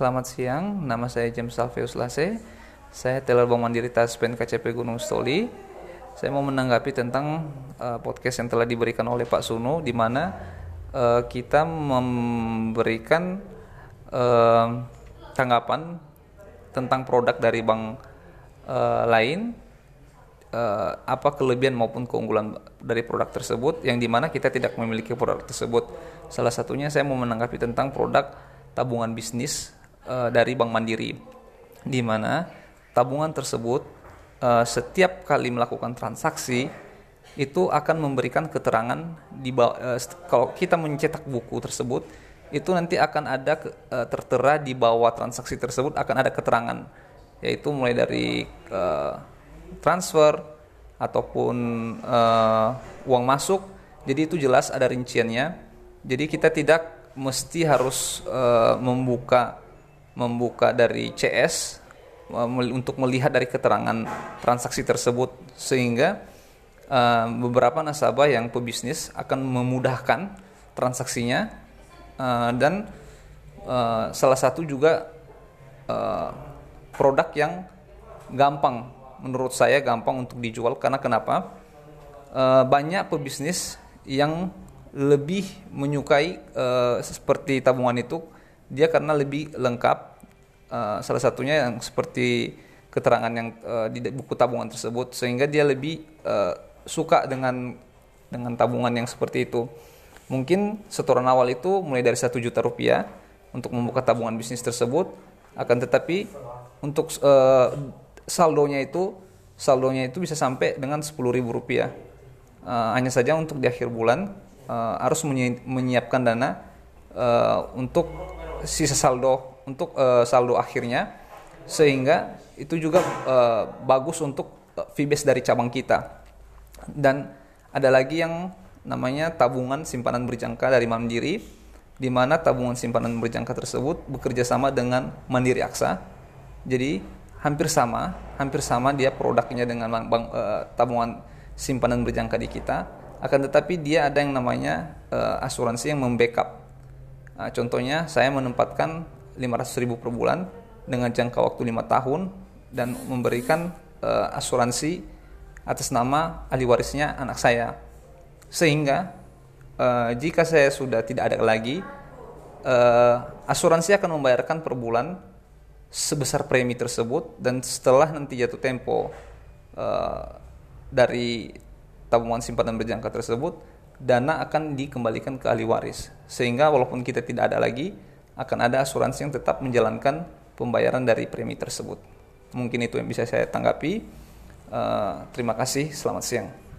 Selamat siang, nama saya James Alveus Lase. Saya teller Bank Mandiri Taspen KCP Gunung Stoli. Saya mau menanggapi tentang uh, podcast yang telah diberikan oleh Pak Suno, di mana uh, kita memberikan uh, tanggapan tentang produk dari bank uh, lain uh, apa kelebihan maupun keunggulan dari produk tersebut yang di mana kita tidak memiliki produk tersebut salah satunya saya mau menanggapi tentang produk tabungan bisnis uh, dari Bank Mandiri di mana tabungan tersebut uh, setiap kali melakukan transaksi itu akan memberikan keterangan di uh, kalau kita mencetak buku tersebut itu nanti akan ada uh, tertera di bawah transaksi tersebut akan ada keterangan yaitu mulai dari uh, transfer ataupun uh, uang masuk. Jadi itu jelas ada rinciannya. Jadi kita tidak mesti harus uh, membuka membuka dari CS uh, untuk melihat dari keterangan transaksi tersebut sehingga uh, beberapa nasabah yang pebisnis akan memudahkan transaksinya uh, dan uh, salah satu juga uh, produk yang gampang menurut saya gampang untuk dijual. Karena kenapa? E, banyak pebisnis yang lebih menyukai e, seperti tabungan itu dia karena lebih lengkap e, salah satunya yang seperti keterangan yang e, di buku tabungan tersebut sehingga dia lebih e, suka dengan dengan tabungan yang seperti itu mungkin setoran awal itu mulai dari satu juta rupiah untuk membuka tabungan bisnis tersebut akan tetapi untuk e, saldonya itu saldonya itu bisa sampai dengan sepuluh ribu rupiah. Uh, hanya saja untuk di akhir bulan uh, harus menyiapkan dana uh, untuk sisa saldo untuk uh, saldo akhirnya sehingga itu juga uh, bagus untuk fee base dari cabang kita. Dan ada lagi yang namanya tabungan simpanan berjangka dari Mandiri di mana tabungan simpanan berjangka tersebut bekerja sama dengan Mandiri Aksa. Jadi hampir sama, hampir sama dia produknya dengan bank uh, tabungan simpanan berjangka di kita. Akan tetapi dia ada yang namanya uh, asuransi yang membackup. Uh, contohnya saya menempatkan 500 ribu per bulan dengan jangka waktu lima tahun dan memberikan uh, asuransi atas nama ahli warisnya anak saya. Sehingga uh, jika saya sudah tidak ada lagi, uh, asuransi akan membayarkan per bulan sebesar premi tersebut dan setelah nanti jatuh tempo uh, dari tabungan simpanan berjangka tersebut dana akan dikembalikan ke ahli waris. Sehingga walaupun kita tidak ada lagi akan ada asuransi yang tetap menjalankan pembayaran dari premi tersebut. Mungkin itu yang bisa saya tanggapi. Uh, terima kasih. Selamat siang